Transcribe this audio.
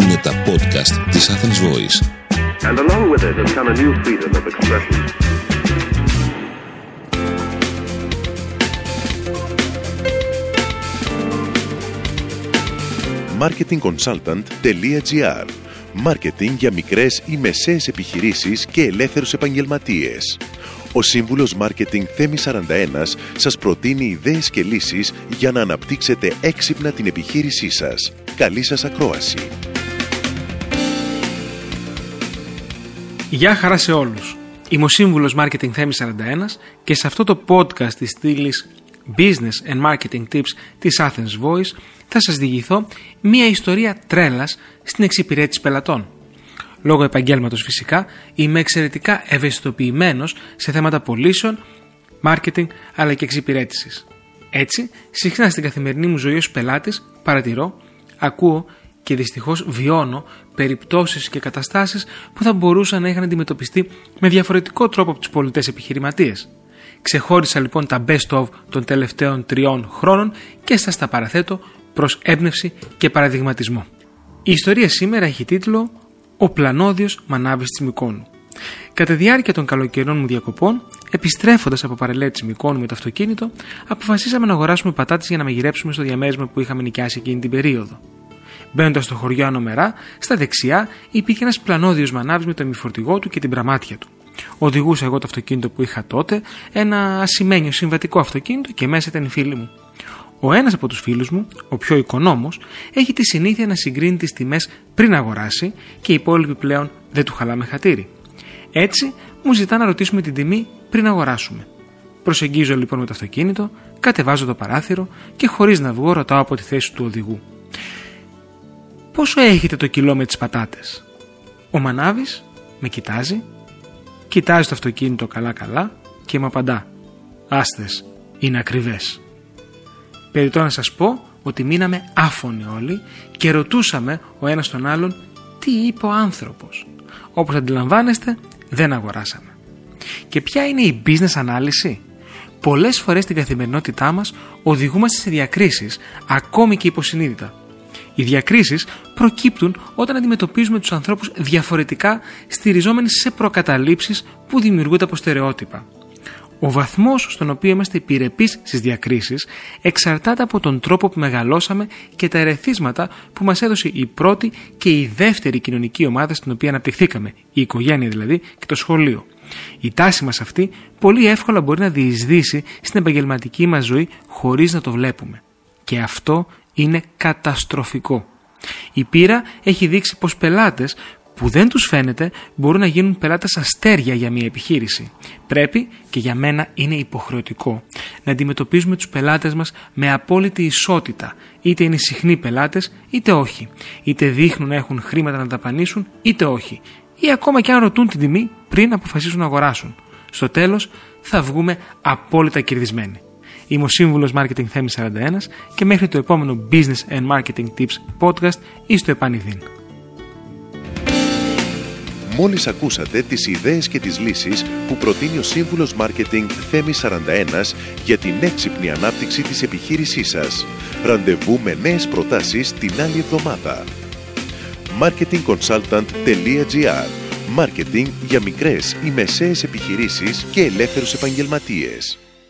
Είναι τα podcast της Athens Voice. And along with it has come a new freedom of expression. marketingconsultant.gr Μάρκετινγκ για μικρές ή μεσαίες επιχειρήσεις και ελεύθερους επαγγελματίες. Ο σύμβουλος Μάρκετινγκ Θέμη 41 σας προτείνει ιδέες και λύσεις για να αναπτύξετε έξυπνα την επιχείρησή σας. Καλή σας ακρόαση. Γεια χαρά σε όλους. Είμαι ο σύμβουλος Marketing Θέμη 41 και σε αυτό το podcast της στήλη Business and Marketing Tips της Athens Voice θα σας διηγηθώ μία ιστορία τρέλας στην εξυπηρέτηση πελατών. Λόγω επαγγέλματος φυσικά είμαι εξαιρετικά ευαισθητοποιημένος σε θέματα πωλήσεων, marketing αλλά και εξυπηρέτησης. Έτσι, συχνά στην καθημερινή μου ζωή ως πελάτης παρατηρώ, ακούω και δυστυχώς βιώνω περιπτώσεις και καταστάσεις που θα μπορούσαν να είχαν αντιμετωπιστεί με διαφορετικό τρόπο από τους πολιτές επιχειρηματίες. Ξεχώρισα λοιπόν τα best of των τελευταίων τριών χρόνων και σας τα παραθέτω προς έμπνευση και παραδειγματισμό. Η ιστορία σήμερα έχει τίτλο «Ο πλανόδιος μανάβης της Μικόνου». Κατά τη διάρκεια των καλοκαιρινών μου διακοπών, επιστρέφοντας από παρελέτη Μικόνου με το αυτοκίνητο, αποφασίσαμε να αγοράσουμε πατάτες για να μαγειρέψουμε στο διαμέρισμα που είχαμε νοικιάσει εκείνη την περίοδο. Μπαίνοντας στο χωριό Ανομερά, στα δεξιά υπήρχε ένας πλανόδιος μανάβης με το ημιφορτηγό του και την πραμάτια του. Οδηγούσα εγώ το αυτοκίνητο που είχα τότε, ένα ασημένιο συμβατικό αυτοκίνητο και μέσα ήταν η φίλη μου. Ο ένας από τους φίλους μου, ο πιο οικονόμος, έχει τη συνήθεια να συγκρίνει τις τιμές πριν αγοράσει και οι υπόλοιποι πλέον δεν του χαλάμε χατήρι. Έτσι, μου ζητά να ρωτήσουμε την τιμή πριν αγοράσουμε. Προσεγγίζω λοιπόν με το αυτοκίνητο, κατεβάζω το παράθυρο και χωρίς να βγω ρωτάω από τη θέση του οδηγού. Πόσο έχετε το κιλό με τις πατάτες; Ο Μανάβης με κοιτάζει, κοιτάζει το αυτοκίνητο καλά-καλά και μου απαντά: Άστε, είναι ακριβές. Περιτώ να σας πω ότι μείναμε άφωνοι όλοι και ρωτούσαμε ο ένας τον άλλον τι είπε ο άνθρωπος. Όπως αντιλαμβάνεστε δεν αγοράσαμε. Και ποια είναι η business ανάλυση; Πολλές φορές στην καθημερινότητά μας οδηγούμαστε σε διακρίσεις, ακόμη και υποσυνείδητα. Οι διακρίσεις προκύπτουν όταν αντιμετωπίζουμε τους ανθρώπους διαφορετικά στηριζόμενοι σε προκαταλήψεις που δημιουργούνται από στερεότυπα. Ο βαθμός στον οποίο είμαστε επιρρεπείς στις διακρίσεις εξαρτάται από τον τρόπο που μεγαλώσαμε και τα ερεθίσματα που μας έδωσε η πρώτη και η δεύτερη κοινωνική ομάδα στην οποία αναπτυχθήκαμε, η οικογένεια δηλαδή και το σχολείο. Η τάση μας αυτή πολύ εύκολα μπορεί να διεισδύσει στην επαγγελματική μας ζωή χωρίς να το βλέπουμε. Και αυτό είναι καταστροφικό. Η πείρα έχει δείξει πως πελάτες που δεν τους φαίνεται μπορούν να γίνουν πελάτες αστέρια για μια επιχείρηση. Πρέπει και για μένα είναι υποχρεωτικό να αντιμετωπίζουμε τους πελάτες μας με απόλυτη ισότητα, είτε είναι συχνοί πελάτες είτε όχι, είτε δείχνουν να έχουν χρήματα να δαπανίσουν είτε όχι, ή ακόμα και αν ρωτούν την τιμή πριν αποφασίσουν να αγοράσουν. Στο τέλος θα βγούμε απόλυτα κερδισμένοι. Είμαι ο σύμβουλος Marketing Θέμης 41 και μέχρι το επόμενο Business and Marketing Tips podcast ή στο επανειδήν. Μόλις ακούσατε τις ιδέες και τις λύσεις που προτείνει ο Σύμβουλος Μάρκετινγκ Θέμης 41 για την έξυπνη ανάπτυξη της επιχείρησής σας. Ραντεβού με νέες προτάσεις την άλλη εβδομάδα. marketingconsultant.gr Μάρκετινγκ για μικρές ή μεσαίες επιχειρήσεις και ελεύθερους επαγγελματίες.